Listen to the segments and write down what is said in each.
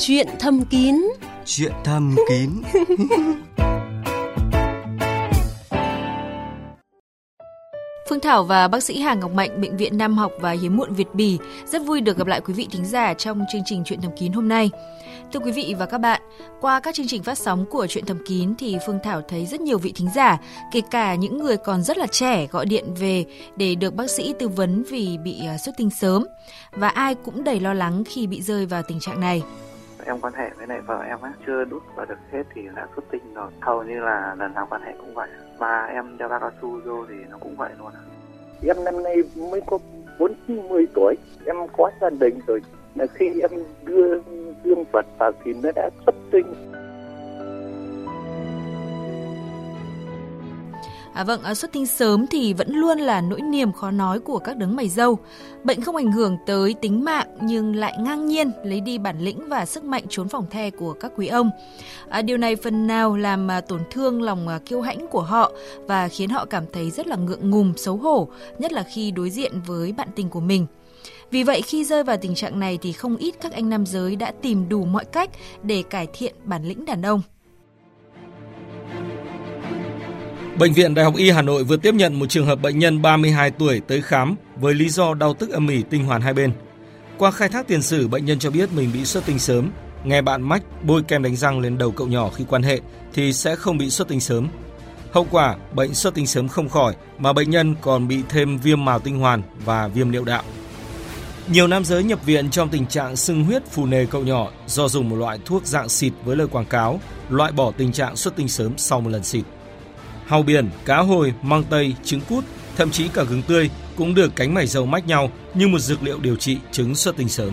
Chuyện thâm kín. Chuyện thâm kín. Phương Thảo và bác sĩ Hà Ngọc Mạnh, Bệnh viện Nam học và Hiếm muộn Việt Bì rất vui được gặp lại quý vị thính giả trong chương trình Chuyện thầm kín hôm nay. Thưa quý vị và các bạn, qua các chương trình phát sóng của Chuyện thầm kín thì Phương Thảo thấy rất nhiều vị thính giả, kể cả những người còn rất là trẻ gọi điện về để được bác sĩ tư vấn vì bị à, xuất tinh sớm. Và ai cũng đầy lo lắng khi bị rơi vào tình trạng này em quan hệ với lại vợ em á, chưa đút vào được hết thì đã xuất tinh rồi. Hầu như là lần nào quan hệ cũng vậy. Ba em đeo bao cao su vô thì nó cũng vậy luôn em năm nay mới có bốn mươi tuổi. Em có gia đình rồi. Là khi em đưa dương vật vào thì nó đã xuất tinh. À, vâng, à, xuất tinh sớm thì vẫn luôn là nỗi niềm khó nói của các đấng mày dâu. Bệnh không ảnh hưởng tới tính mạng nhưng lại ngang nhiên lấy đi bản lĩnh và sức mạnh trốn phòng the của các quý ông. À, điều này phần nào làm à, tổn thương lòng à, kiêu hãnh của họ và khiến họ cảm thấy rất là ngượng ngùng, xấu hổ, nhất là khi đối diện với bạn tình của mình. Vì vậy khi rơi vào tình trạng này thì không ít các anh nam giới đã tìm đủ mọi cách để cải thiện bản lĩnh đàn ông. Bệnh viện Đại học Y Hà Nội vừa tiếp nhận một trường hợp bệnh nhân 32 tuổi tới khám với lý do đau tức âm ỉ tinh hoàn hai bên. Qua khai thác tiền sử, bệnh nhân cho biết mình bị xuất tinh sớm. Nghe bạn mách bôi kem đánh răng lên đầu cậu nhỏ khi quan hệ thì sẽ không bị xuất tinh sớm. Hậu quả, bệnh xuất tinh sớm không khỏi mà bệnh nhân còn bị thêm viêm mào tinh hoàn và viêm niệu đạo. Nhiều nam giới nhập viện trong tình trạng sưng huyết phù nề cậu nhỏ do dùng một loại thuốc dạng xịt với lời quảng cáo loại bỏ tình trạng xuất tinh sớm sau một lần xịt. Hàu biển, cá hồi, măng tây, trứng cút, thậm chí cả gừng tươi cũng được cánh mày dầu mách nhau như một dược liệu điều trị chứng xuất tinh sớm.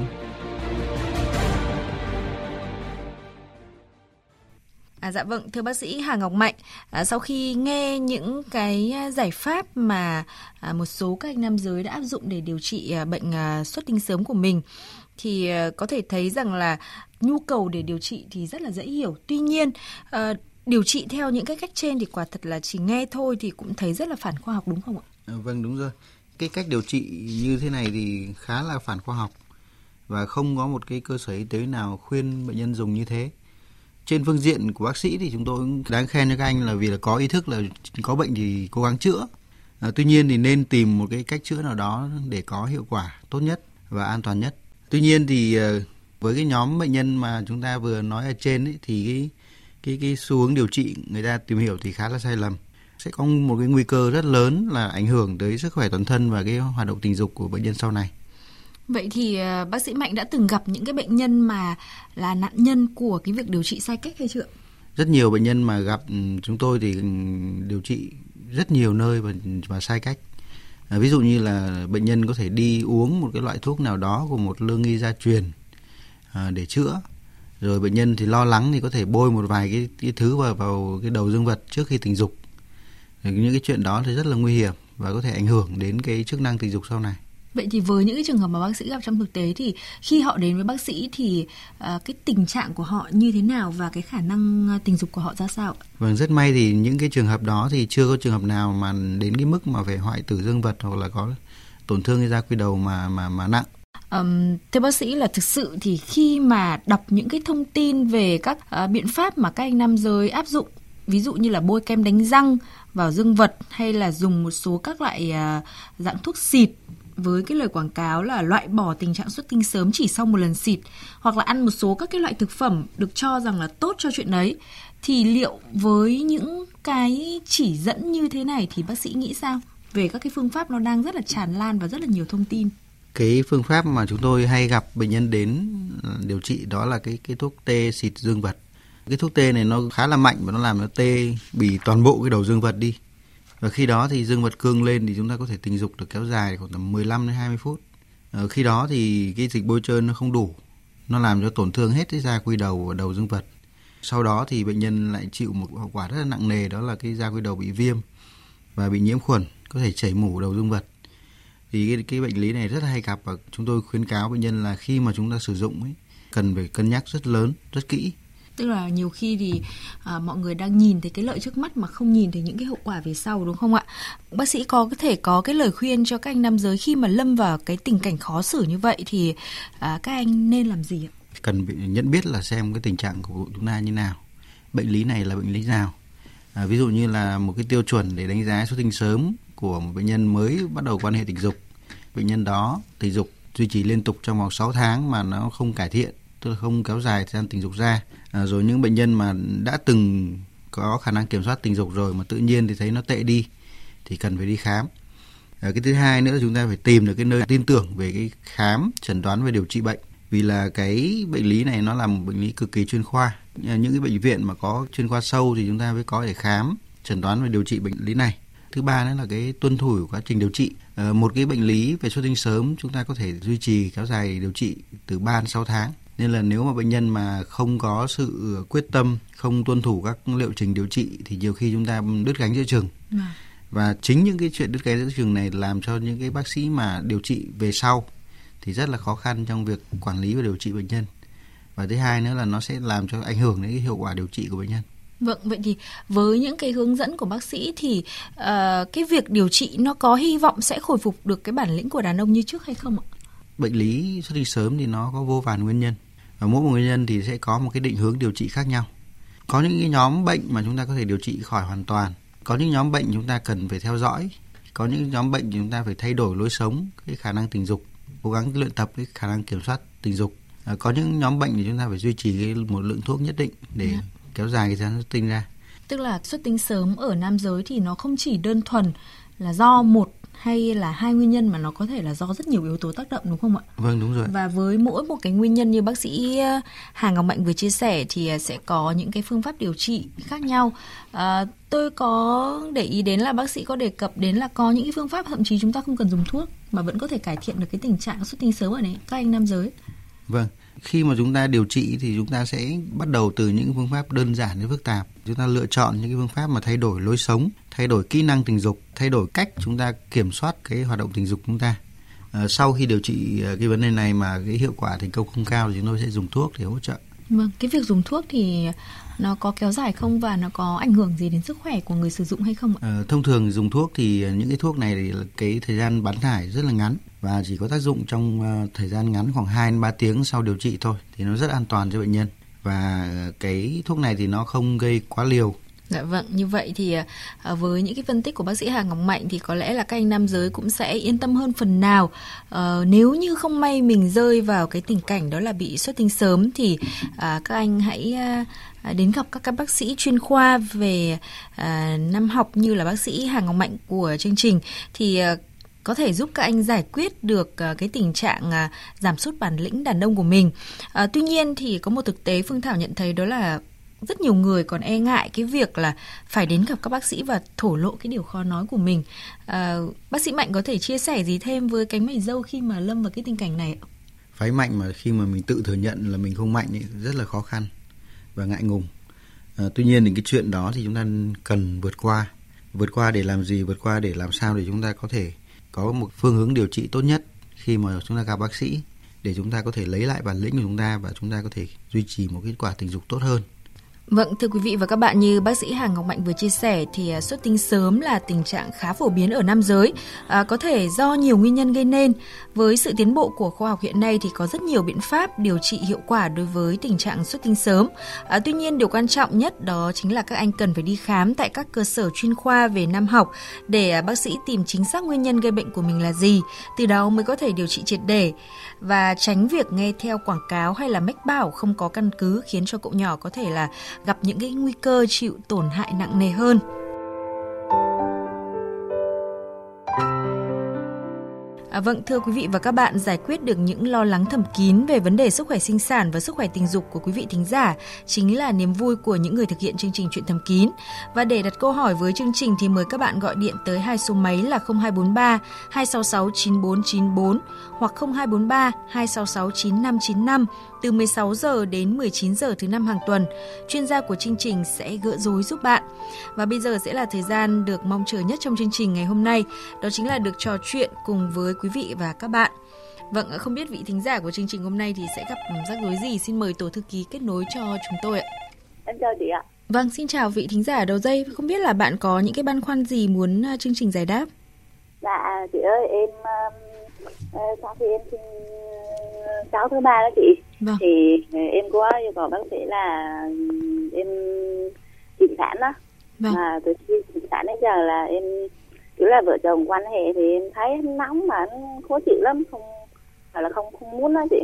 À, dạ vâng, thưa bác sĩ Hà Ngọc Mạnh, à, sau khi nghe những cái à, giải pháp mà à, một số các anh nam giới đã áp dụng để điều trị à, bệnh à, xuất tinh sớm của mình, thì à, có thể thấy rằng là nhu cầu để điều trị thì rất là dễ hiểu. Tuy nhiên, à, điều trị theo những cái cách trên thì quả thật là chỉ nghe thôi thì cũng thấy rất là phản khoa học đúng không ạ? À, vâng đúng rồi. Cái cách điều trị như thế này thì khá là phản khoa học và không có một cái cơ sở y tế nào khuyên bệnh nhân dùng như thế. Trên phương diện của bác sĩ thì chúng tôi đáng khen cho các anh là vì là có ý thức là có bệnh thì cố gắng chữa. À, tuy nhiên thì nên tìm một cái cách chữa nào đó để có hiệu quả tốt nhất và an toàn nhất. Tuy nhiên thì ờ, với cái nhóm bệnh nhân mà chúng ta vừa nói ở trên ấy, thì cái cái cái xu hướng điều trị người ta tìm hiểu thì khá là sai lầm sẽ có một cái nguy cơ rất lớn là ảnh hưởng tới sức khỏe toàn thân và cái hoạt động tình dục của bệnh nhân sau này. Vậy thì uh, bác sĩ Mạnh đã từng gặp những cái bệnh nhân mà là nạn nhân của cái việc điều trị sai cách hay chưa? Rất nhiều bệnh nhân mà gặp ừ, chúng tôi thì ừ, điều trị rất nhiều nơi và và sai cách. À, ví dụ như là bệnh nhân có thể đi uống một cái loại thuốc nào đó của một lương y gia truyền à, để chữa rồi bệnh nhân thì lo lắng thì có thể bôi một vài cái, cái thứ vào vào cái đầu dương vật trước khi tình dục rồi những cái chuyện đó thì rất là nguy hiểm và có thể ảnh hưởng đến cái chức năng tình dục sau này Vậy thì với những cái trường hợp mà bác sĩ gặp trong thực tế thì khi họ đến với bác sĩ thì uh, cái tình trạng của họ như thế nào và cái khả năng à, tình dục của họ ra sao? Vâng, rất may thì những cái trường hợp đó thì chưa có trường hợp nào mà đến cái mức mà phải hoại tử dương vật hoặc là có tổn thương cái da quy đầu mà mà mà nặng. Um, thưa bác sĩ là thực sự thì khi mà đọc những cái thông tin về các uh, biện pháp mà các anh nam giới áp dụng ví dụ như là bôi kem đánh răng vào dương vật hay là dùng một số các loại uh, dạng thuốc xịt với cái lời quảng cáo là loại bỏ tình trạng xuất tinh sớm chỉ sau một lần xịt hoặc là ăn một số các cái loại thực phẩm được cho rằng là tốt cho chuyện đấy thì liệu với những cái chỉ dẫn như thế này thì bác sĩ nghĩ sao? Về các cái phương pháp nó đang rất là tràn lan và rất là nhiều thông tin cái phương pháp mà chúng tôi hay gặp bệnh nhân đến ờ, điều trị đó là cái cái thuốc tê xịt dương vật. Cái thuốc tê này nó khá là mạnh và nó làm nó tê bì toàn bộ cái đầu dương vật đi. Và khi đó thì dương vật cương lên thì chúng ta có thể tình dục được kéo dài khoảng tầm 15 đến 20 phút. Ở khi đó thì cái dịch bôi trơn nó không đủ. Nó làm cho tổn thương hết cái da quy đầu và đầu dương vật. Sau đó thì bệnh nhân lại chịu một hậu quả rất là nặng nề, đó là cái da quy đầu bị viêm và bị nhiễm khuẩn, có thể chảy mủ đầu dương vật thì cái, cái bệnh lý này rất hay gặp và chúng tôi khuyến cáo bệnh nhân là khi mà chúng ta sử dụng ấy cần phải cân nhắc rất lớn rất kỹ. Tức là nhiều khi thì à, mọi người đang nhìn thấy cái lợi trước mắt mà không nhìn thấy những cái hậu quả về sau đúng không ạ? Bác sĩ có có thể có cái lời khuyên cho các anh nam giới khi mà lâm vào cái tình cảnh khó xử như vậy thì à, các anh nên làm gì ạ? Cần bị nhận biết là xem cái tình trạng của chúng ta như nào bệnh lý này là bệnh lý nào. À, ví dụ như là một cái tiêu chuẩn để đánh giá xuất tinh sớm của một bệnh nhân mới bắt đầu quan hệ tình dục bệnh nhân đó tình dục duy trì liên tục trong vòng 6 tháng mà nó không cải thiện tức là không kéo dài thời gian tình dục ra. À, rồi những bệnh nhân mà đã từng có khả năng kiểm soát tình dục rồi mà tự nhiên thì thấy nó tệ đi thì cần phải đi khám. À, cái thứ hai nữa là chúng ta phải tìm được cái nơi tin tưởng về cái khám chẩn đoán và điều trị bệnh. Vì là cái bệnh lý này nó là một bệnh lý cực kỳ chuyên khoa. À, những cái bệnh viện mà có chuyên khoa sâu thì chúng ta mới có thể khám chẩn đoán và điều trị bệnh lý này thứ ba nữa là cái tuân thủ quá trình điều trị. À, một cái bệnh lý về xuất tinh sớm chúng ta có thể duy trì kéo dài điều trị từ 3 đến 6 tháng. Nên là nếu mà bệnh nhân mà không có sự quyết tâm không tuân thủ các liệu trình điều trị thì nhiều khi chúng ta đứt gánh giữa chừng. Vâng. và chính những cái chuyện đứt gánh giữa chừng này làm cho những cái bác sĩ mà điều trị về sau thì rất là khó khăn trong việc quản lý và điều trị bệnh nhân. Và thứ hai nữa là nó sẽ làm cho ảnh hưởng đến cái hiệu quả điều trị của bệnh nhân Vâng, vậy thì với những cái hướng dẫn của bác sĩ thì uh, cái việc điều trị nó có hy vọng sẽ khôi phục được cái bản lĩnh của đàn ông như trước hay không ạ? Bệnh lý xuất tinh sớm thì nó có vô vàn nguyên nhân và mỗi một nguyên nhân thì sẽ có một cái định hướng điều trị khác nhau. Có những cái nhóm bệnh mà chúng ta có thể điều trị khỏi hoàn toàn, có những nhóm bệnh chúng ta cần phải theo dõi, có những nhóm bệnh chúng ta phải thay đổi lối sống, cái khả năng tình dục, cố gắng luyện tập cái khả năng kiểm soát tình dục. À, có những nhóm bệnh thì chúng ta phải duy trì cái một lượng thuốc nhất định để. Dạ. Kéo dài cái thời gian xuất tinh ra. Tức là xuất tinh sớm ở nam giới thì nó không chỉ đơn thuần là do một hay là hai nguyên nhân mà nó có thể là do rất nhiều yếu tố tác động đúng không ạ? Vâng đúng rồi. Và với mỗi một cái nguyên nhân như bác sĩ ờ, Hà Ngọc Mạnh vừa chia sẻ thì ờ, sẽ có những cái phương pháp điều trị khác nhau. À, tôi có để ý đến là bác sĩ có đề cập đến là có những cái phương pháp thậm chí chúng ta không cần dùng thuốc mà vẫn có thể cải thiện được cái tình trạng xuất tinh sớm ở này các anh nam giới. Vâng, khi mà chúng ta điều trị thì chúng ta sẽ bắt đầu từ những phương pháp đơn giản đến phức tạp. Chúng ta lựa chọn những cái phương pháp mà thay đổi lối sống thay đổi kỹ năng tình dục thay đổi cách chúng ta kiểm soát cái hoạt động tình dục chúng ta. À, sau khi điều trị ờ, cái vấn đề này mà cái hiệu quả thành công không cao thì chúng tôi sẽ dùng thuốc để hỗ trợ. Vâng cái việc dùng thuốc thì nó có kéo dài không và nó có ảnh hưởng gì đến sức khỏe của người sử dụng hay không ạ? À, thông thường dùng thuốc thì những cái thuốc này thì cái thời gian bán thải rất là ngắn và chỉ có tác dụng trong ờ, thời gian ngắn khoảng 2 đến 3 tiếng sau điều trị thôi thì nó rất an toàn cho bệnh nhân. Và ờ, cái thuốc này thì nó không gây quá liều. Dạ vâng, như vậy thì ờ, à, với những cái phân tích của bác sĩ Hà Ngọc Mạnh thì có lẽ là các anh nam giới cũng sẽ yên tâm hơn phần nào. À, nếu như không may mình rơi vào cái tình cảnh đó là bị xuất tinh sớm thì à, các anh hãy à, đến gặp các các bác sĩ chuyên khoa về à, năm học như là bác sĩ Hà Ngọc Mạnh của chương trình. Thì à, có thể giúp các anh giải quyết được à, cái tình trạng à, giảm sút bản lĩnh đàn ông của mình. À, tuy nhiên thì có một thực tế Phương Thảo nhận thấy đó là rất nhiều người còn e ngại cái việc là phải đến gặp các bác sĩ và thổ lộ cái điều khó nói của mình. À, bác sĩ Mạnh có thể chia sẻ gì thêm với cánh mày dâu khi mà lâm vào cái tình cảnh này ạ? Phái mạnh mà khi mà mình tự thừa nhận là mình không mạnh ấy, rất là khó khăn và ngại ngùng. À, tuy nhiên thì cái chuyện đó thì chúng ta cần vượt qua. Vượt qua để làm gì? Vượt qua để làm sao để chúng ta có thể có một phương hướng điều trị tốt nhất khi mà chúng ta gặp bác sĩ để chúng ta có thể lấy lại bản lĩnh của chúng ta và chúng ta có thể duy trì một kết quả tình dục tốt hơn. Vâng, thưa quý vị và các bạn, như bác sĩ Hà Ngọc Mạnh vừa chia sẻ thì à, xuất tinh sớm là tình trạng khá phổ biến ở nam giới, à, có thể do nhiều nguyên nhân gây nên. Với sự tiến bộ của khoa học hiện nay thì có rất nhiều biện pháp điều trị hiệu quả đối với tình trạng xuất tinh sớm. À, tuy nhiên điều quan trọng nhất đó chính là các anh cần phải đi khám tại các cơ sở chuyên khoa về nam học để à, bác sĩ tìm chính xác nguyên nhân gây bệnh của mình là gì, từ đó mới có thể điều trị triệt để và tránh việc nghe theo quảng cáo hay là mách bảo không có căn cứ khiến cho cậu nhỏ có thể là gặp những cái nguy cơ chịu tổn hại nặng nề hơn. À, vâng, thưa quý vị và các bạn, giải quyết được những lo lắng thầm kín về vấn đề sức khỏe sinh sản và sức khỏe tình dục của quý vị thính giả chính là niềm vui của những người thực hiện chương trình Chuyện thầm kín. Và để đặt câu hỏi với chương trình thì mời các bạn gọi điện tới hai số máy là 0243 266 9494 hoặc 0243 266 9595 từ 16 giờ đến 19 giờ thứ năm hàng tuần. Chuyên gia của chương trình sẽ gỡ rối giúp bạn. Và bây giờ sẽ là thời gian được mong chờ nhất trong chương trình ngày hôm nay, đó chính là được trò chuyện cùng với quý vị và các bạn. Vâng, không biết vị thính giả của chương trình hôm nay thì sẽ gặp rắc rối gì? Xin mời tổ thư ký kết nối cho chúng tôi ạ. Em chào chị ạ. Vâng, xin chào vị thính giả đầu dây. Không biết là bạn có những cái băn khoăn gì muốn à, chương trình giải đáp? Dạ, chị ơi, em uh, sau khi em sinh cháu thứ ba đó chị Vâng. thì em có yêu cầu bác sĩ là em trị sản đó Vâng. mà từ khi trị sản đến giờ là em kiểu là vợ chồng quan hệ thì em thấy nóng mà nó khó chịu lắm không phải là không không muốn đó chị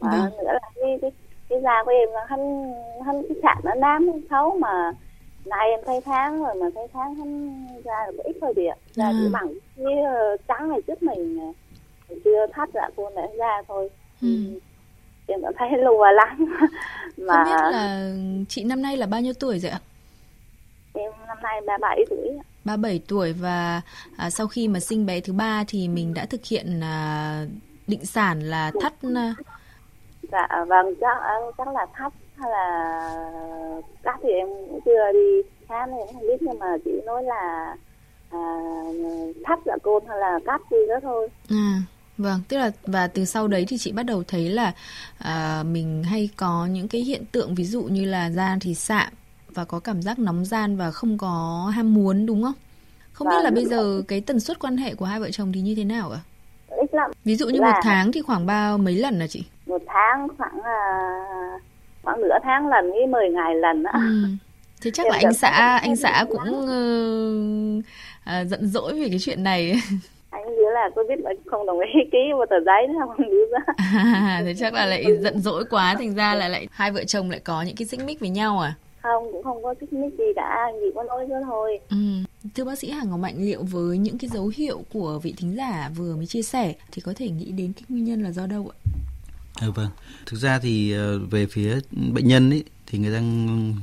mà Vâng. nữa là cái cái cái da của em nó hắn hắn cái sạn nó nám xấu mà nay em thấy tháng rồi mà thấy tháng hắn da được ít thôi chị ạ À. chỉ bằng cái ờ, trắng này trước mình ờ, chưa thắt dạ cô để da thôi Ừ. em cảm thấy lùa lắm mà Không biết là chị năm nay là bao nhiêu tuổi rồi ạ? em năm nay 37 tuổi. 37 tuổi và à, sau khi mà sinh bé thứ ba thì mình đã thực hiện à, định sản là thắt à, dạ vâng chắc ờ, chắc là thắt hay là cắt thì em cũng chưa đi khám nên em không biết nhưng mà chị nói là à, thắt dạ côn hay là cắt gì đó thôi. À vâng tức là và từ sau đấy thì chị bắt đầu thấy là à, mình hay có những cái hiện tượng ví dụ như là da thì sạm và có cảm giác nóng gian và không có ham muốn đúng không? Không biết Vâng, là bây giờ cái tần suất quan hệ của hai vợ chồng thì như thế nào ạ? ít lắm Ví dụ như Là- một tháng thì khoảng bao mấy lần là chị? một tháng khoảng à, khoảng nửa tháng lần với 10 ngày lần đó Ừ. Thế chắc là anh xã anh xã cũng ờ, à, giận dỗi vì cái chuyện này. Là tôi biết là không đồng ý ký một tờ giấy nữa không nhớ ra À, thế chắc là lại giận dỗi quá thành ra là lại hai vợ chồng lại có những cái xích mích với nhau à? không cũng không có thích mít gì cả chỉ có nói thế thôi Ừ. Thưa bác sĩ Hà Ngọc Mạnh liệu với những cái dấu hiệu của vị thính giả vừa mới chia sẻ thì có thể nghĩ đến cái nguyên nhân là do đâu ạ? Ừ, vâng. Thực ra thì ờ, về phía bệnh nhân ấy thì người ta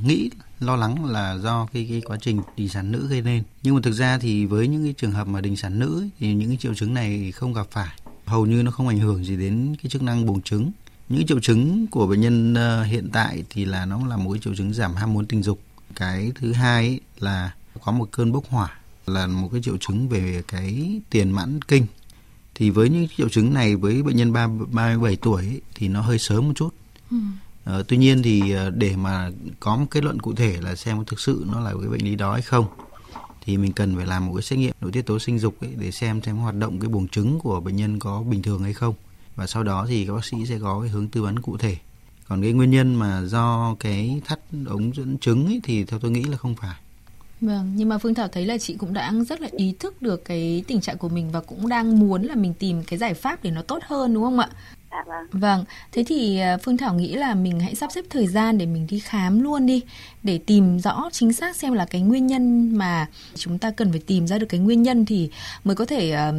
nghĩ lo lắng là do cái cái quá trình đình sản nữ gây nên. Nhưng mà thực ra thì với những cái trường hợp mà đình sản nữ ấy, thì những cái triệu chứng này không gặp phải. Hầu như nó không ảnh hưởng gì đến cái chức năng buồng trứng. Những triệu chứng của bệnh nhân ờ, hiện tại thì là nó là một cái triệu chứng giảm ham muốn tình dục. Cái thứ hai ấy là có một cơn bốc hỏa là một cái triệu chứng về cái tiền mãn kinh thì với những triệu chứng này với bệnh nhân 3, 37 tuổi ấy, thì nó hơi sớm một chút. Ừ. Ờ, tuy nhiên thì ờ, để mà có một kết luận cụ thể là xem có thực sự nó là cái bệnh lý đó hay không thì mình cần phải làm một cái xét nghiệm nội tiết tố sinh dục ấy để xem xem hoạt động cái buồng trứng của bệnh nhân có bình thường hay không và sau đó thì các bác sĩ sẽ có cái hướng tư vấn cụ thể. Còn cái nguyên nhân mà do cái thắt ống dẫn trứng ấy thì theo tôi nghĩ là không phải. Vâng, nhưng mà Phương Thảo thấy là chị cũng đã rất là ý thức được cái tình trạng của mình và cũng đang muốn là mình tìm cái giải pháp để nó tốt hơn đúng không ạ? Dạ vâng Vâng, thế thì à, Phương Thảo nghĩ là mình hãy sắp xếp thời gian để mình đi khám luôn đi để tìm rõ chính xác xem là cái nguyên nhân mà chúng ta cần phải tìm ra được cái nguyên nhân thì mới có thể à,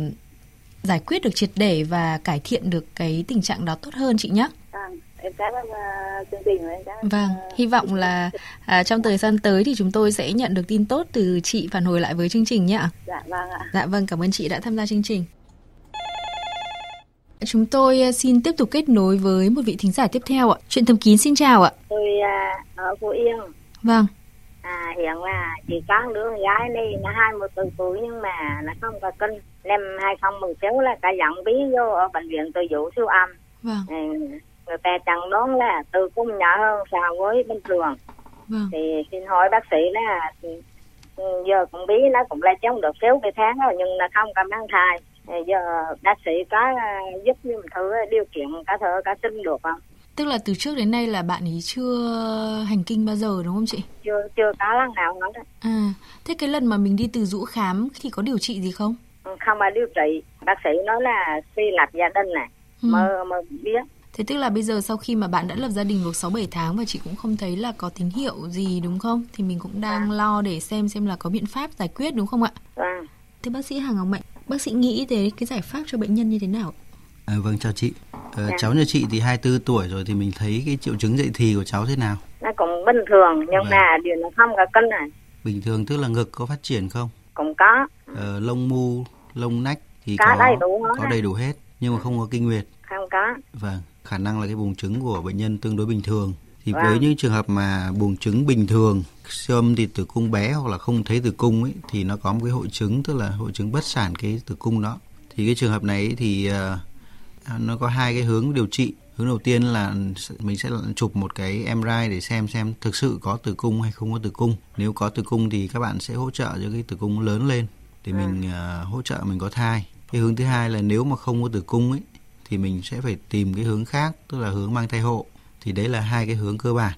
giải quyết được triệt để và cải thiện được cái tình trạng đó tốt hơn chị nhé. vâng em cảm ơn uh, chương trình và em cảm ơn Vâng, ờ, hy vọng là à, trong thời gian tới thì chúng tôi sẽ nhận được tin tốt từ chị phản hồi lại với chương trình nhé. dạ vâng ạ Dạ vâng, cảm ơn chị đã tham gia chương trình. Chúng tôi à, xin tiếp tục kết nối với một vị thính giả tiếp theo ạ. Chuyện thầm kín xin chào ạ. tôi à, ở phú yên. Vâng, à, hiện là chỉ có đứa con gái này nó hai mươi bốn tuổi nhưng mà nó không có cân năm hai không mười sáu là cả dẫn bí vô ở bệnh viện từ dụ siêu âm. Vâng, ừ, người ta chẩn đoán là từ cung nhỏ hơn so với bình thường. Vâng. thì xin hỏi bác sĩ là ừ, giờ con bí nó cũng là chống được sáu cái tháng rồi nhưng nó không có mang thai thì giờ bác sĩ có à, giúp giùm thử điều kiện có thể có sinh được không Tức là từ trước đến nay là bạn ấy chưa hành kinh bao giờ đúng không chị? chưa chưa có lần nào á. À, thế cái lần mà mình đi từ dũ khám thì có điều trị gì không? không mà điều trị bác sĩ nói là suy lập gia đình này Ừ. mơ mơ biết Thế tức là bây giờ sau khi mà bạn đã lập gia đình được 6-7 tháng và chị cũng không thấy là có tín hiệu gì đúng không? Thì mình cũng đang lo để xem xem là có biện pháp giải quyết đúng không ạ? vâng Thế bác sĩ Hà Ngọc Mạnh, bác sĩ nghĩ tới cái giải pháp cho bệnh nhân như thế nào? À, vâng chào chị. Ờ, Dạ. cháu nhà chị thì 24 tuổi rồi thì mình thấy cái triệu chứng dậy thì của cháu thế nào? nó cũng bình thường nhưng Vâng. mà điều nó không có cân này Bình thường tức là ngực có phát triển không? cũng có Ờ, lông mu, lông nách thì Có có đầy đủ hết có đầy đủ hết nhưng mà không có kinh nguyệt. không có Vâng, khả năng là cái buồng trứng của bệnh nhân tương đối bình thường. Thì Vâng. với những trường hợp mà buồng trứng bình thường, siêu âm thì tử cung bé hoặc là không thấy tử cung ấy thì nó có một cái hội chứng tức là hội chứng bất sản cái tử cung đó. Thì cái trường hợp này ấy thì ờ, nó có hai cái hướng điều trị. Hướng đầu tiên là mình sẽ chụp một cái MRI để xem xem thực sự có tử cung hay không có tử cung. Nếu có tử cung thì các bạn sẽ hỗ trợ cho cái tử cung lớn lên để mình ờ, hỗ trợ mình có thai. Cái hướng thứ hai là nếu mà không có tử cung ấy thì mình sẽ phải tìm cái hướng khác tức là hướng mang thai hộ thì đấy là hai cái hướng cơ bản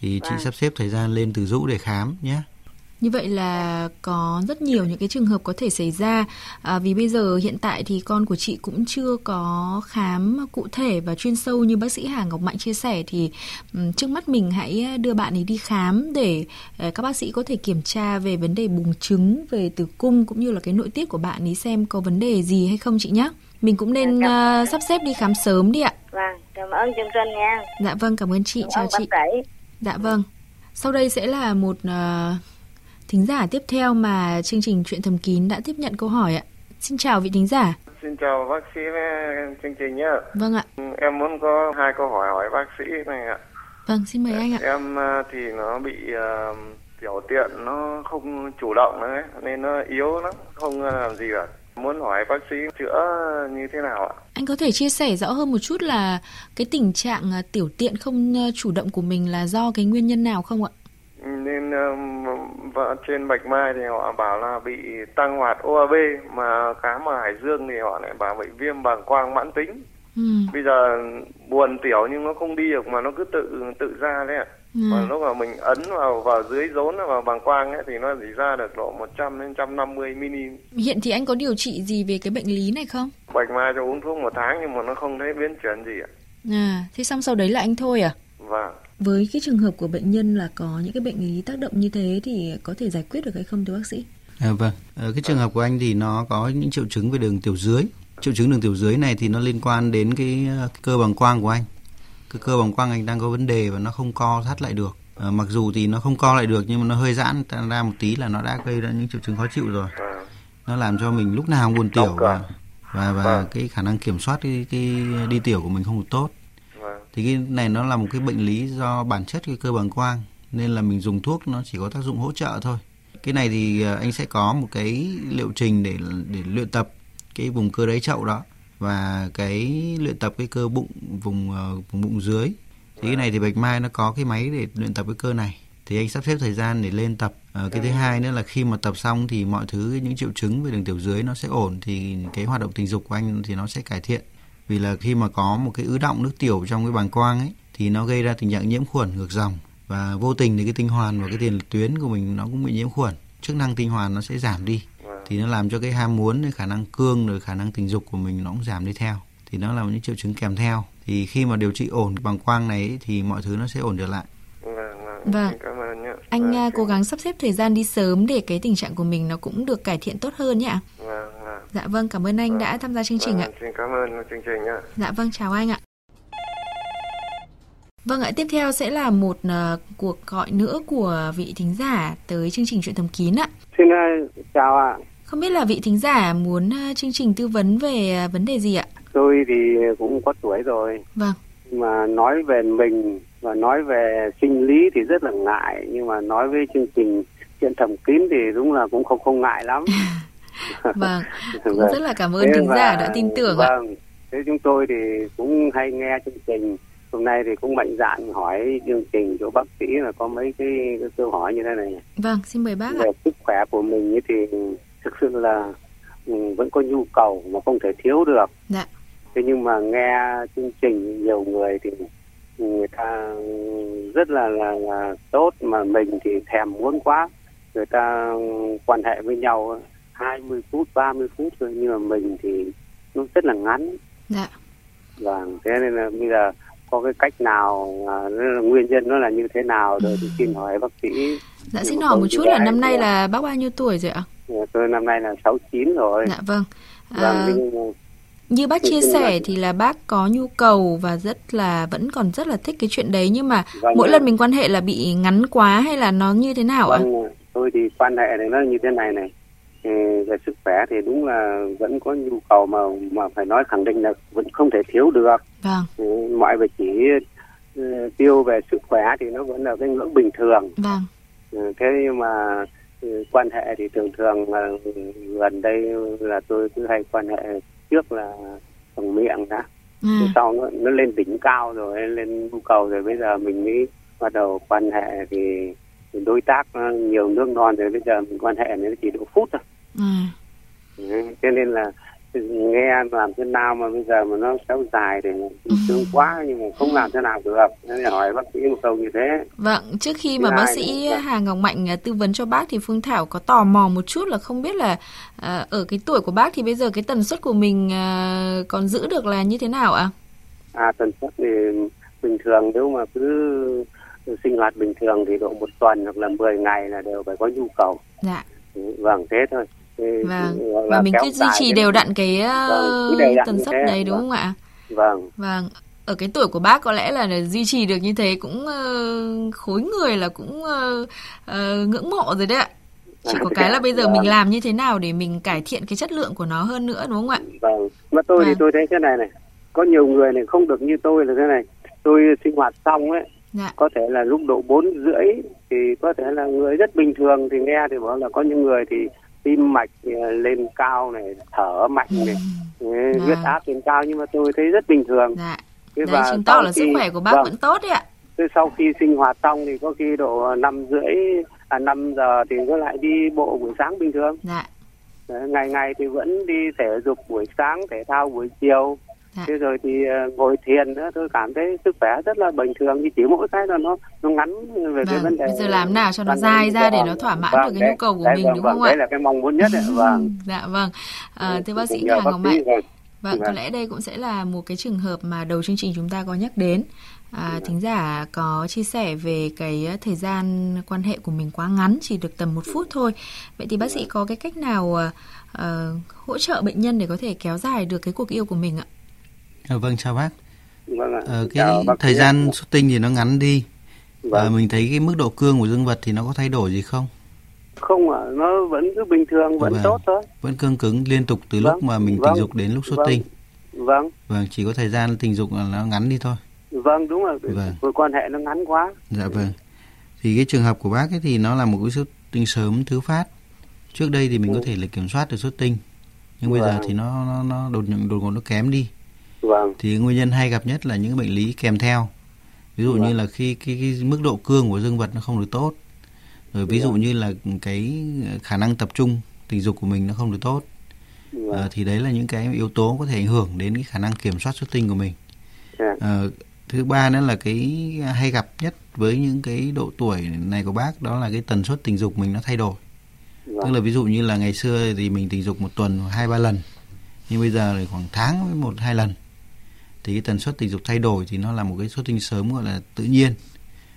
thì chị Vâng. sắp xếp thời gian lên từ rũ để khám nhé Như vậy là có rất nhiều những cái trường hợp có thể xảy ra à, vì bây giờ hiện tại thì con của chị cũng chưa có khám cụ thể và chuyên sâu như bác sĩ Hà Ngọc Mạnh chia sẻ thì ừm, trước mắt mình hãy đưa bạn ấy đi khám để ờ, các bác sĩ có thể kiểm tra về vấn đề buồng trứng, về tử cung cũng như là cái nội tiết của bạn ấy xem có vấn đề gì hay không chị nhé. Mình cũng nên Dạ, ờ, ơn. sắp xếp đi khám sớm đi ạ. Cảm ơn chương trình nha. Dạ vâng, cảm ơn chị, Cảm chào chị. sĩ. Dạ vâng. Sau đây sẽ là một ờ, thính giả tiếp theo mà chương trình Chuyện thầm kín đã tiếp nhận câu hỏi ạ. Xin chào vị thính giả. Xin chào bác sĩ với chương trình nhé. Vâng ạ. Em muốn có hai câu hỏi hỏi bác sĩ này ạ. Vâng, xin mời anh ạ. Em à, thì nó bị à, tiểu tiện nó không chủ động đấy nên nó yếu lắm, không làm gì cả. Muốn hỏi bác sĩ chữa như thế nào ạ? Anh có thể chia sẻ rõ hơn một chút là cái tình trạng ờ, tiểu tiện không chủ động của mình là do cái nguyên nhân nào không ạ? Nên vợ trên Bạch Mai thì họ bảo là bị tăng hoạt OAB mà khám ở Hải Dương thì họ lại bảo bị viêm bàng quang mãn tính. Ừ. Bây giờ buồn tiểu nhưng nó không đi được mà nó cứ tự tự ra đấy ạ. Ừ. Còn lúc mà mình ấn vào vào dưới rốn vào bàng quang ấy thì nó chỉ ra được độ 100 đến 150 mini. Hiện thì anh có điều trị gì về cái bệnh lý này không? Bạch mai cho uống thuốc một tháng nhưng mà nó không thấy biến chuyển gì ạ. À, thế xong sau đấy là anh thôi à? Vâng. Với cái trường hợp của bệnh nhân là có những cái bệnh lý tác động như thế thì có thể giải quyết được hay không thưa bác sĩ? À, vâng, Ờ, cái trường hợp của anh thì nó có những triệu chứng về đường tiểu dưới. Triệu chứng đường tiểu dưới này thì nó liên quan đến cái, ờ, cái cơ bằng quang của anh. Cái cơ bằng quang anh đang có vấn đề và nó không co thắt lại được. Ờ, mặc dù thì nó không co lại được nhưng mà nó hơi giãn ra một tí là nó đã gây ra những triệu chứng khó chịu rồi. Nó làm cho mình lúc nào cũng buồn tiểu và và và Vâng. cái khả năng kiểm soát cái, cái đi tiểu của mình không được tốt. Vâng. Thì cái này nó là một cái bệnh lý do bản chất cái cơ bằng quang nên là mình dùng thuốc nó chỉ có tác dụng hỗ trợ thôi. Cái này thì ờ, anh sẽ có một cái liệu trình để để luyện tập cái vùng cơ đáy chậu đó và cái luyện tập cái cơ bụng vùng ờ, vùng bụng dưới. Thì cái này thì Bạch Mai nó có cái máy để luyện tập cái cơ này. Thì anh sắp xếp thời gian để lên tập. Ờ, cái thứ hai nữa là khi mà tập xong thì mọi thứ những triệu chứng về đường tiểu dưới nó sẽ ổn thì cái hoạt động tình dục của anh thì nó sẽ cải thiện vì là khi mà có một cái ứ động nước tiểu trong cái bàng quang ấy thì nó gây ra tình trạng nhiễm khuẩn ngược dòng và vô tình thì cái tinh hoàn và cái tiền tuyến của mình nó cũng bị nhiễm khuẩn chức năng tinh hoàn nó sẽ giảm đi. Thì nó làm cho cái ham muốn cái khả năng cương rồi khả năng tình dục của mình nó cũng giảm đi theo thì nó là những triệu chứng kèm theo thì khi mà điều trị ổn bằng quang này ấy, thì mọi thứ nó sẽ ổn trở lại Vâng. Vâng. Vâng. Xin Cảm ơn nhé. Anh Vâng. à, cố gắng sắp xếp thời gian đi sớm để cái tình trạng của mình nó cũng được cải thiện tốt hơn nhé ạ. Vâng. Vâng. Dạ vâng, cảm ơn anh đã tham gia chương trình ạ. Vâng, Xin cảm ơn chương trình nhé. Dạ vâng, chào anh ạ. Vâng ạ, tiếp theo sẽ là một ờ, cuộc gọi nữa của vị thính giả tới chương trình Chuyện Thầm Kín ạ. Xin uh, chào ạ. Không biết là vị thính giả muốn ờ, chương trình tư vấn về ờ, vấn đề gì ạ? Tôi thì cũng có tuổi rồi. Vâng. Mà nói về mình và nói về sinh lý thì rất là ngại. Nhưng mà nói với chương trình chuyện thầm kín thì đúng là cũng không không ngại lắm. Vâng, cũng Vâng. rất là cảm ơn Thế thính giả đã tin tưởng ạ. Vâng. Thế chúng tôi thì cũng hay nghe chương trình. Hôm nay thì cũng mạnh dạn hỏi chương trình chỗ bác sĩ là có mấy cái, cái câu hỏi như thế này. Vâng, xin mời bác ạ. về sức khỏe của mình thì thực sự là ừ, vẫn có nhu cầu mà không thể thiếu được. Dạ. Thế nhưng mà nghe chương trình nhiều người thì người ta rất là là, là tốt mà mình thì thèm muốn quá. Người ta quan hệ với nhau 20 phút, 30 phút thôi nhưng mà mình thì nó rất là ngắn. Dạ. Vâng, thế nên là bây giờ có cái cách nào à, nguyên nhân nó là như thế nào rồi thì xin hỏi bác sĩ Dạ xin hỏi một chút là năm nay là bác bao nhiêu tuổi rồi ạ? Tôi năm nay là 69 rồi. Dạ vâng. Vâng, À, như bác chia sẻ thì là bác có nhu cầu và rất là vẫn còn rất là thích cái chuyện đấy nhưng mà Vâng mỗi ạ. lần mình quan hệ là bị ngắn quá hay là nó như thế nào ạ? vâng, tôi thì quan hệ này nó như thế này này. Ừ, về sức khỏe thì đúng là vẫn có nhu cầu mà mà phải nói khẳng định là vẫn không thể thiếu được. Vâng, mọi việc chỉ ừ, tiêu về sức khỏe thì nó vẫn là cái ngưỡng bình thường. vâng, Ừ, thế nhưng mà quan hệ thì thường thường là gần đây là tôi cứ hay quan hệ trước là bằng miệng đã. à, Thế sau nó, nó lên đỉnh cao rồi lên nhu cầu rồi bây giờ mình mới bắt đầu quan hệ thì, đối tác nhiều nước non rồi bây giờ mình quan hệ nó chỉ độ phút thôi. À, cho nên là nghe làm thế nào mà bây giờ mà nó kéo dài thì thương quá nhưng mà không làm thế nào được nên hỏi bác sĩ một câu như thế vâng trước khi mà bác sĩ Hà Ngọc Mạnh à, tư vấn cho bác thì Phương Thảo có tò mò một chút là không biết là à, ở cái tuổi của bác thì bây giờ cái tần suất của mình à, còn giữ được là như thế nào ạ? À? à tần suất thì bình thường nếu mà cứ sinh hoạt bình thường thì độ một tuần hoặc là 10 ngày là đều phải có nhu cầu. Dạ. Vâng thế thôi vâng. và mình cứ duy trì đều đặn cái vâng, đặn tần suất đấy đúng vâng. không ạ? Vâng. Vâng. Ở cái tuổi của bác có lẽ là duy trì được như thế cũng uh, khối người là cũng uh, uh, ngưỡng mộ rồi đấy ạ. Chỉ có cái là bây giờ vâng. mình làm như thế nào để mình cải thiện cái chất lượng của nó hơn nữa đúng không ạ? Vâng. Mà tôi vâng. thì tôi thấy thế này này. Có nhiều người này không được như tôi là thế này. Tôi sinh hoạt xong ấy dạ. có thể là lúc độ bốn rưỡi thì có thể là người rất bình thường thì nghe thì bảo là có những người thì tim mạch ờ, lên cao này thở mạnh này ừ. huyết à. áp lên cao nhưng mà tôi thấy rất bình thường dạ. Thế Đấy, và tỏ là khi, sức khỏe của bác vâng, vẫn tốt đấy ạ thế sau khi sinh hoạt xong thì có khi độ năm rưỡi à năm giờ thì có lại đi bộ buổi sáng bình thường dạ. Đấy, ngày ngày thì vẫn đi thể dục buổi sáng thể thao buổi chiều Dạ. thế rồi thì uh, ngồi thiền nữa tôi cảm thấy sức khỏe rất là bình thường chỉ mỗi cái là nó nó ngắn về vâng, cái vấn đề bây giờ làm nào cho nó dài ra để nó thỏa mãn vâng, được cái đấy, nhu cầu của đấy, mình vâng, đúng vâng, không đấy ạ? đấy là cái mong muốn nhất đấy, vâng dạ vâng à, thưa bác sĩ Hà Ngọc Mạnh Vâng, có lẽ đây cũng sẽ là một cái trường hợp mà đầu chương trình chúng ta có nhắc đến. À, thính giả có chia sẻ về cái thời gian quan hệ của mình quá ngắn, chỉ được tầm một phút thôi. Vậy thì bác sĩ có cái cách nào uh, hỗ trợ bệnh nhân để có thể kéo dài được cái cuộc yêu của mình ạ? À, vâng chào bác. Vâng ạ. Ờ, cái chào bác thời gian xuất tinh thì nó ngắn đi. Vâng. À, mình thấy cái mức độ cương của dương vật thì nó có thay đổi gì không? Không ạ, à, nó vẫn cứ bình thường, vẫn vâng. tốt thôi. Vẫn cương cứng liên tục từ vâng. lúc mà mình vâng. tình dục đến lúc xuất vâng. tinh. Vâng. Vâng, chỉ có thời gian tình dục là nó ngắn đi thôi. Vâng, đúng rồi. Vâng. quan hệ nó ngắn quá. Dạ vâng. Thì cái trường hợp của bác ấy thì nó là một cái xuất tinh sớm thứ phát. Trước đây thì mình ừ. có thể là kiểm soát được xuất tinh. Nhưng vâng. bây giờ vâng. thì nó nó nó đột đột ngột nó kém đi. Vâng. Thì nguyên nhân hay gặp nhất là những bệnh lý kèm theo. Ví dụ vâng. như là khi cái, cái mức độ cương của dương vật nó không được tốt. Rồi ví dụ vâng. như là cái khả năng tập trung tình dục của mình nó không được tốt. À, thì đấy là những cái yếu tố có thể ảnh hưởng đến cái khả năng kiểm soát xuất tinh của mình. À, thứ ba nữa là cái hay gặp nhất với những cái độ tuổi này của bác đó là cái tần suất tình dục mình nó thay đổi. Tức là ví dụ như là ngày xưa thì mình tình dục một tuần hai ba lần nhưng bây giờ thì khoảng tháng với một hai lần thì cái tần suất tình dục thay đổi thì nó là một cái xuất tinh sớm gọi là tự nhiên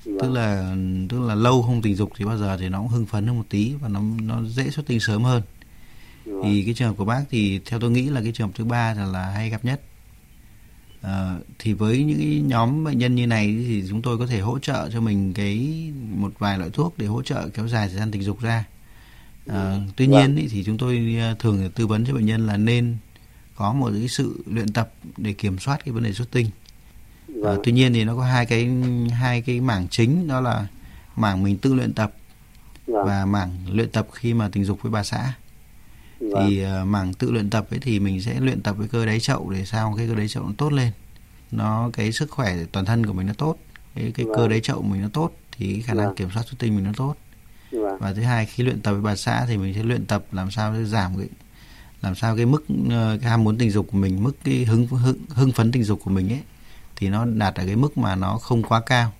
vâng. tức là tức là lâu không tình dục thì bao giờ thì nó cũng hưng phấn hơn một tí và nó nó dễ xuất tinh sớm hơn vâng. thì cái trường hợp của bác thì theo tôi nghĩ là cái trường hợp thứ ba là, là hay gặp nhất à, thì với những cái nhóm bệnh nhân như này thì chúng tôi có thể hỗ trợ cho mình cái một vài loại thuốc để hỗ trợ kéo dài thời gian tình dục ra à, tuy vâng. nhiên ý, thì chúng tôi ờ, thường tư vấn cho bệnh nhân là nên có một cái sự luyện tập để kiểm soát cái vấn đề xuất tinh vâng. à, tuy nhiên thì nó có hai cái hai cái mảng chính đó là mảng mình tự luyện tập vâng. và mảng luyện tập khi mà tình dục với bà xã vâng. thì uh, mảng tự luyện tập ấy thì mình sẽ luyện tập với cơ đáy chậu để sao cái cơ đáy chậu nó tốt lên nó cái sức khỏe toàn thân của mình nó tốt cái cái vâng. cơ đáy chậu mình nó tốt thì khả năng vâng. kiểm soát xuất tinh mình nó tốt vâng. và thứ hai khi luyện tập với bà xã thì mình sẽ luyện tập làm sao để giảm cái làm sao cái mức ờ, cái ham muốn tình dục của mình mức cái hứng hưng, hưng phấn tình dục của mình ấy thì nó đạt ở cái mức mà nó không quá cao.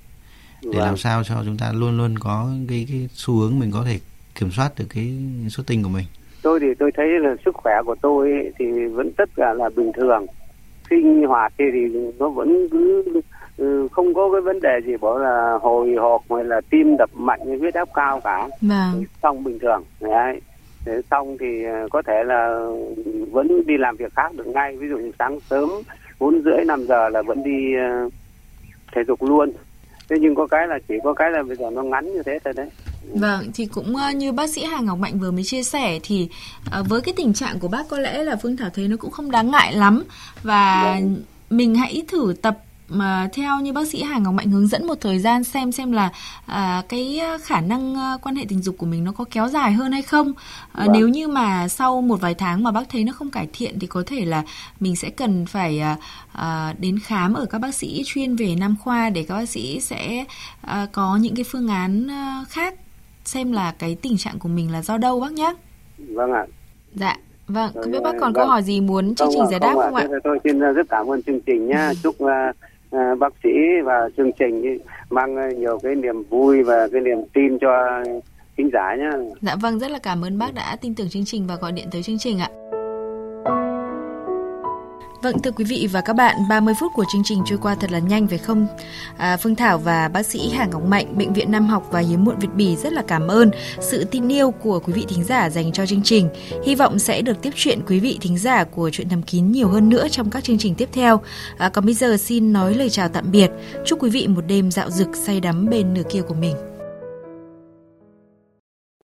Để vâng. làm sao cho chúng ta luôn luôn có cái cái xu hướng mình có thể kiểm soát được cái xuất tinh của mình. Tôi thì tôi thấy là sức khỏe của tôi ấy, thì vẫn tất cả là bình thường. Sinh hoạt thì, thì nó vẫn cứ ừ, không có cái vấn đề gì bảo là hồi hộp hay là tim đập mạnh hay huyết áp cao cả. Vâng. xong bình thường. Đấy xong thì ờ, có thể là vẫn đi làm việc khác được ngay. Ví dụ như sáng sớm bốn rưỡi năm giờ là vẫn đi uh, thể dục luôn. Thế nhưng có cái là chỉ có cái là bây giờ nó ngắn như thế thôi đấy. Vâng, thì cũng uh, như bác sĩ Hà Ngọc Mạnh vừa mới chia sẻ thì với cái tình trạng của bác có lẽ là Phương Thảo thấy nó cũng không đáng ngại lắm. Và vâng. mình hãy thử tập mà theo như bác sĩ Hà Ngọc Mạnh hướng dẫn một thời gian xem xem là à, cái khả năng à, quan hệ tình dục của mình nó có kéo dài hơn hay không. À, vâng. Nếu như mà sau một vài tháng mà bác thấy nó không cải thiện thì có thể là mình sẽ cần phải à, à, đến khám ở các bác sĩ chuyên về nam khoa để các bác sĩ sẽ à, có những cái phương án à, khác xem là cái tình trạng của mình là do đâu bác nhé. Vâng ạ. Dạ. Vâng, không biết bác còn câu hỏi gì muốn chương trình giải đáp không ạ? Tôi xin rất cảm ơn chương trình nhá. Chúc uh, Ờ, bác sĩ và chương trình mang ờ, nhiều cái niềm vui và cái niềm tin cho khán giả nhé. Dạ vâng, rất là cảm ơn bác đã tin tưởng chương trình và gọi điện tới chương trình ạ. Vâng thưa quý vị và các bạn, 30 phút của chương trình trôi qua thật là nhanh phải không? À, Phương Thảo và bác sĩ Hà Ngọc Mạnh, Bệnh viện Nam học và Hiếm muộn Việt Bỉ rất là cảm ơn sự tin yêu của quý vị thính giả dành cho chương trình. Hy vọng sẽ được tiếp chuyện quý vị thính giả của chuyện thầm kín nhiều hơn nữa trong các chương trình tiếp theo. À, còn bây giờ xin nói lời chào tạm biệt. Chúc quý vị một đêm dạo dực say đắm bên nửa kia của mình.